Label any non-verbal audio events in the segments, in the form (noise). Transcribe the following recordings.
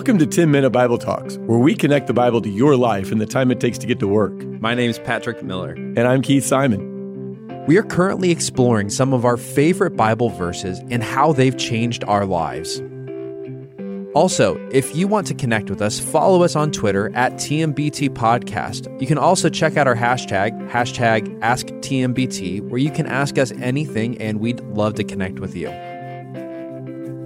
Welcome to 10 Minute Bible Talks, where we connect the Bible to your life and the time it takes to get to work. My name is Patrick Miller. And I'm Keith Simon. We are currently exploring some of our favorite Bible verses and how they've changed our lives. Also, if you want to connect with us, follow us on Twitter at TMBT Podcast. You can also check out our hashtag, hashtag AskTMBT, where you can ask us anything and we'd love to connect with you.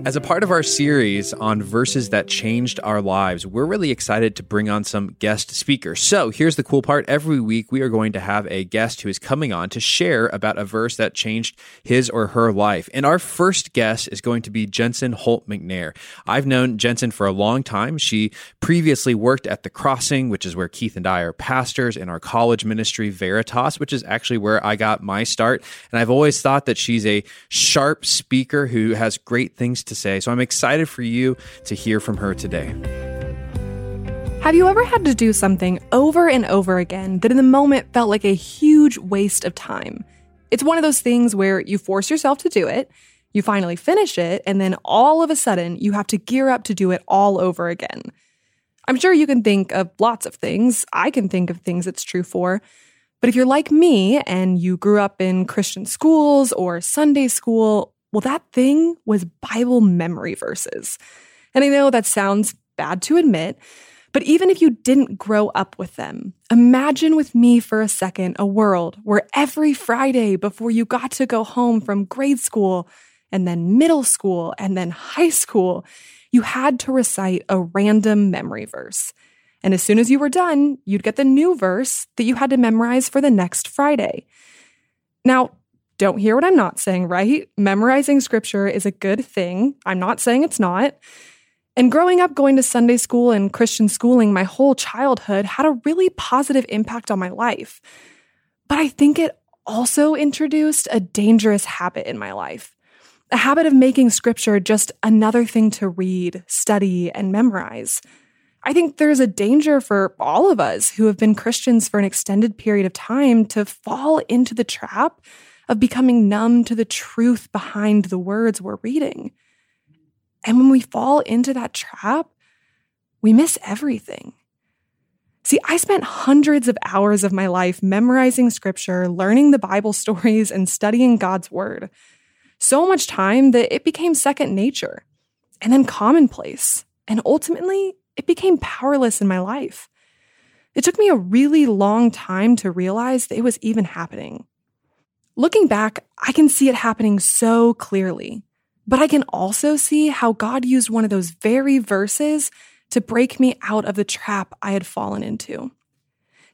As a part of our series on verses that changed our lives, we're really excited to bring on some guest speakers. So here's the cool part. Every week, we are going to have a guest who is coming on to share about a verse that changed his or her life. And our first guest is going to be Jensen Holt McNair. I've known Jensen for a long time. She previously worked at The Crossing, which is where Keith and I are pastors, in our college ministry, Veritas, which is actually where I got my start. And I've always thought that she's a sharp speaker who has great things to say. So I'm excited for you to hear from her today. Have you ever had to do something over and over again that in the moment felt like a huge waste of time? It's one of those things where you force yourself to do it, you finally finish it, and then all of a sudden you have to gear up to do it all over again. I'm sure you can think of lots of things. I can think of things it's true for. But if you're like me and you grew up in Christian schools or Sunday school well, that thing was Bible memory verses. And I know that sounds bad to admit, but even if you didn't grow up with them, imagine with me for a second a world where every Friday before you got to go home from grade school and then middle school and then high school, you had to recite a random memory verse. And as soon as you were done, you'd get the new verse that you had to memorize for the next Friday. Now, don't hear what I'm not saying, right? Memorizing scripture is a good thing. I'm not saying it's not. And growing up going to Sunday school and Christian schooling my whole childhood had a really positive impact on my life. But I think it also introduced a dangerous habit in my life a habit of making scripture just another thing to read, study, and memorize. I think there's a danger for all of us who have been Christians for an extended period of time to fall into the trap of becoming numb to the truth behind the words we're reading. And when we fall into that trap, we miss everything. See, I spent hundreds of hours of my life memorizing scripture, learning the Bible (laughs) stories, and studying God's word. So much time that it became second nature and then commonplace. And ultimately, it became powerless in my life. It took me a really long time to realize that it was even happening. Looking back, I can see it happening so clearly. But I can also see how God used one of those very verses to break me out of the trap I had fallen into.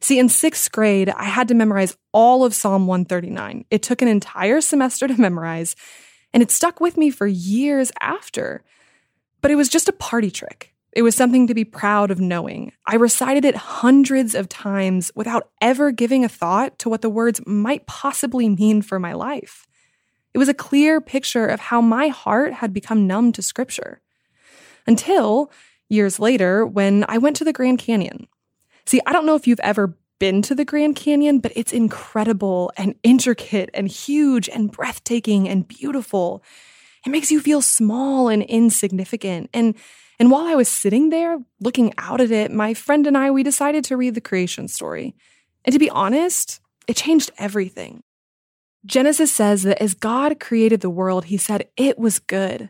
See, in sixth grade, I had to memorize all of Psalm 139. It took an entire semester to memorize, and it stuck with me for years after. But it was just a party trick. It was something to be proud of knowing. I recited it hundreds of times without ever giving a thought to what the words might possibly mean for my life. It was a clear picture of how my heart had become numb to scripture. Until years later, when I went to the Grand Canyon. See, I don't know if you've ever been to the Grand Canyon, but it's incredible and intricate and huge and breathtaking and beautiful. It makes you feel small and insignificant. And and while I was sitting there looking out at it, my friend and I, we decided to read the creation story. And to be honest, it changed everything. Genesis says that as God created the world, he said it was good.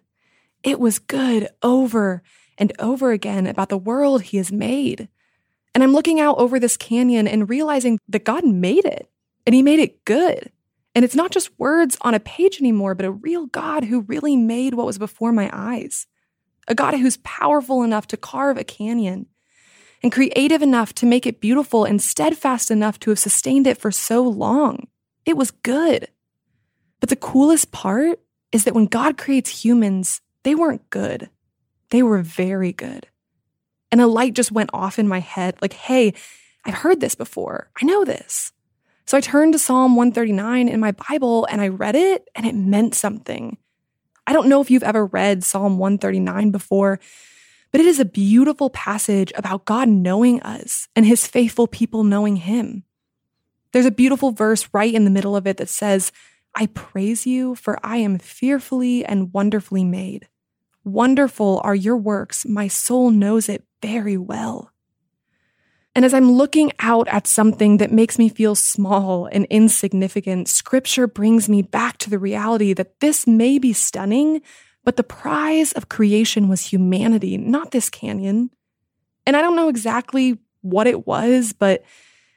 It was good over and over again about the world he has made. And I'm looking out over this canyon and realizing that God made it and he made it good. And it's not just words on a page anymore, but a real God who really made what was before my eyes a God who's powerful enough to carve a canyon and creative enough to make it beautiful and steadfast enough to have sustained it for so long. It was good. But the coolest part is that when God creates humans, they weren't good. They were very good. And a light just went off in my head like, hey, I've heard this before. I know this. So I turned to Psalm 139 in my Bible and I read it and it meant something. I don't know if you've ever read Psalm 139 before, but it is a beautiful passage about God knowing us and his faithful people knowing him. There's a beautiful verse right in the middle of it that says, I praise you, for I am fearfully and wonderfully made. Wonderful are your works. My soul knows it very well. And as I'm looking out at something that makes me feel small and insignificant, scripture brings me back to the reality that this may be stunning, but the prize of creation was humanity, not this canyon. And I don't know exactly what it was, but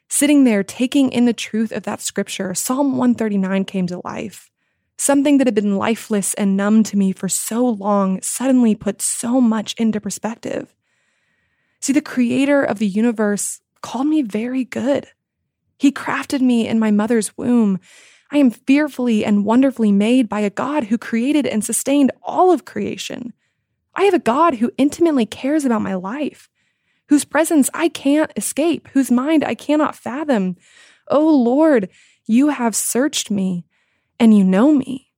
sitting there taking in the truth of that scripture, Psalm 139 came to life. Something that had been lifeless and numb to me for so long suddenly put so much into perspective. See, the creator of the universe called me very good. He crafted me in my mother's womb. I am fearfully and wonderfully made by a God who created and sustained all of creation. I have a God who intimately cares about my life, whose presence I can't escape, whose mind I cannot fathom. Oh Lord, you have searched me and you know me.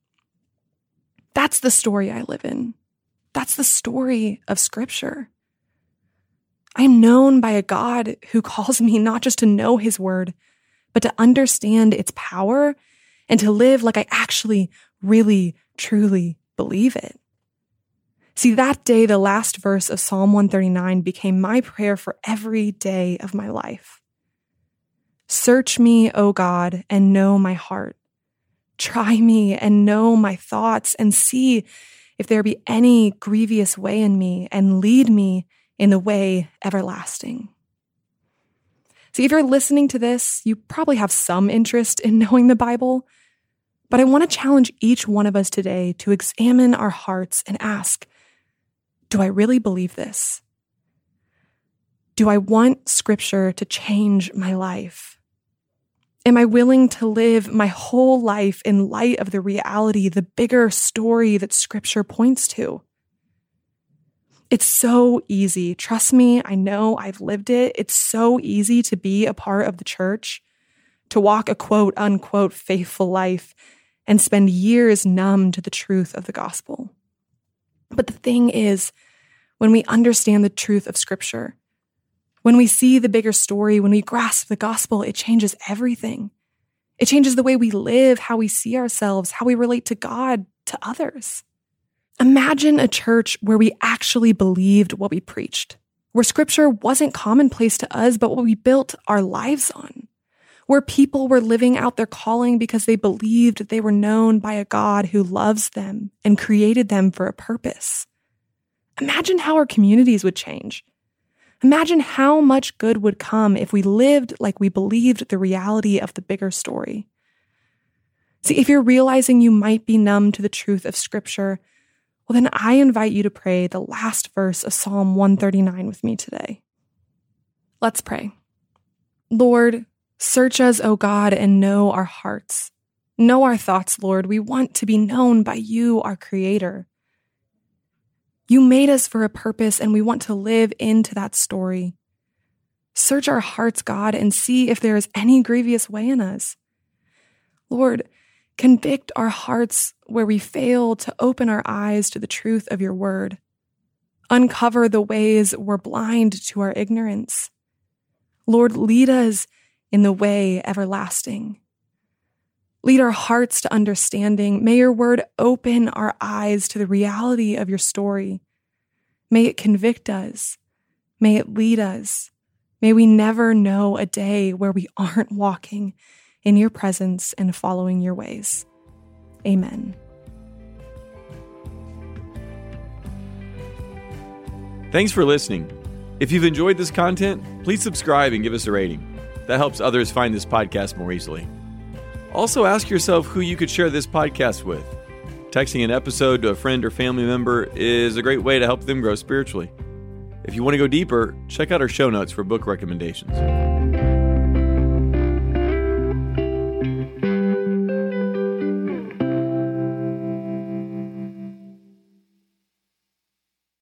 That's the story I live in. That's the story of Scripture. I am known by a God who calls me not just to know his word, but to understand its power and to live like I actually, really, truly believe it. See, that day, the last verse of Psalm 139 became my prayer for every day of my life. Search me, O God, and know my heart. Try me and know my thoughts and see if there be any grievous way in me and lead me in the way everlasting. See, if you're listening to this, you probably have some interest in (laughs) knowing the Bible, but I want to challenge each one of us today to examine our hearts and ask Do I really believe this? Do I want Scripture to change my life? Am I willing to live my whole life in light of the reality, the bigger story that scripture points to? It's so easy. Trust me, I know I've lived it. It's so easy to be a part of the church, to walk a quote unquote faithful life and spend years numb to the truth of the gospel. But the thing is, when we understand the truth of scripture, when we see the bigger story, when we grasp the gospel, it changes everything. It changes the way we live, how we see ourselves, how we relate to God, to others. Imagine a church where we actually believed what we preached, where scripture wasn't commonplace to us, but what we built our lives on, where people were living out their calling because they believed they were known by a God who loves them and created them for a purpose. Imagine how our communities would change Imagine how much good would come if we lived like we believed the reality of the bigger story. See, if you're realizing you might be numb to the truth of Scripture, well, then I invite you to pray the last verse of Psalm 139 with me today. Let's pray. Lord, search us, O God, and know our hearts. Know our thoughts, Lord. We want to be known by you, our Creator. You made us for a purpose and we want to live into that story. Search our hearts, God, and see if there is any grievous way in us. Lord, convict our hearts where we fail to open our eyes to the truth of your word. Uncover the ways we're blind to our ignorance. Lord, lead us in the way everlasting. Lead our hearts to understanding. May your word open our eyes to the reality of your story. May it convict us. May it lead us. May we never know a day where we aren't walking in your presence and following your ways. Amen. Thanks for listening. If you've enjoyed this content, please subscribe and give us a rating. That helps others find this podcast more easily. Also, ask yourself who you could share this podcast with. Texting an episode to a friend or family member is a great way to help them grow spiritually. If you want to go deeper, check out our show notes for book recommendations.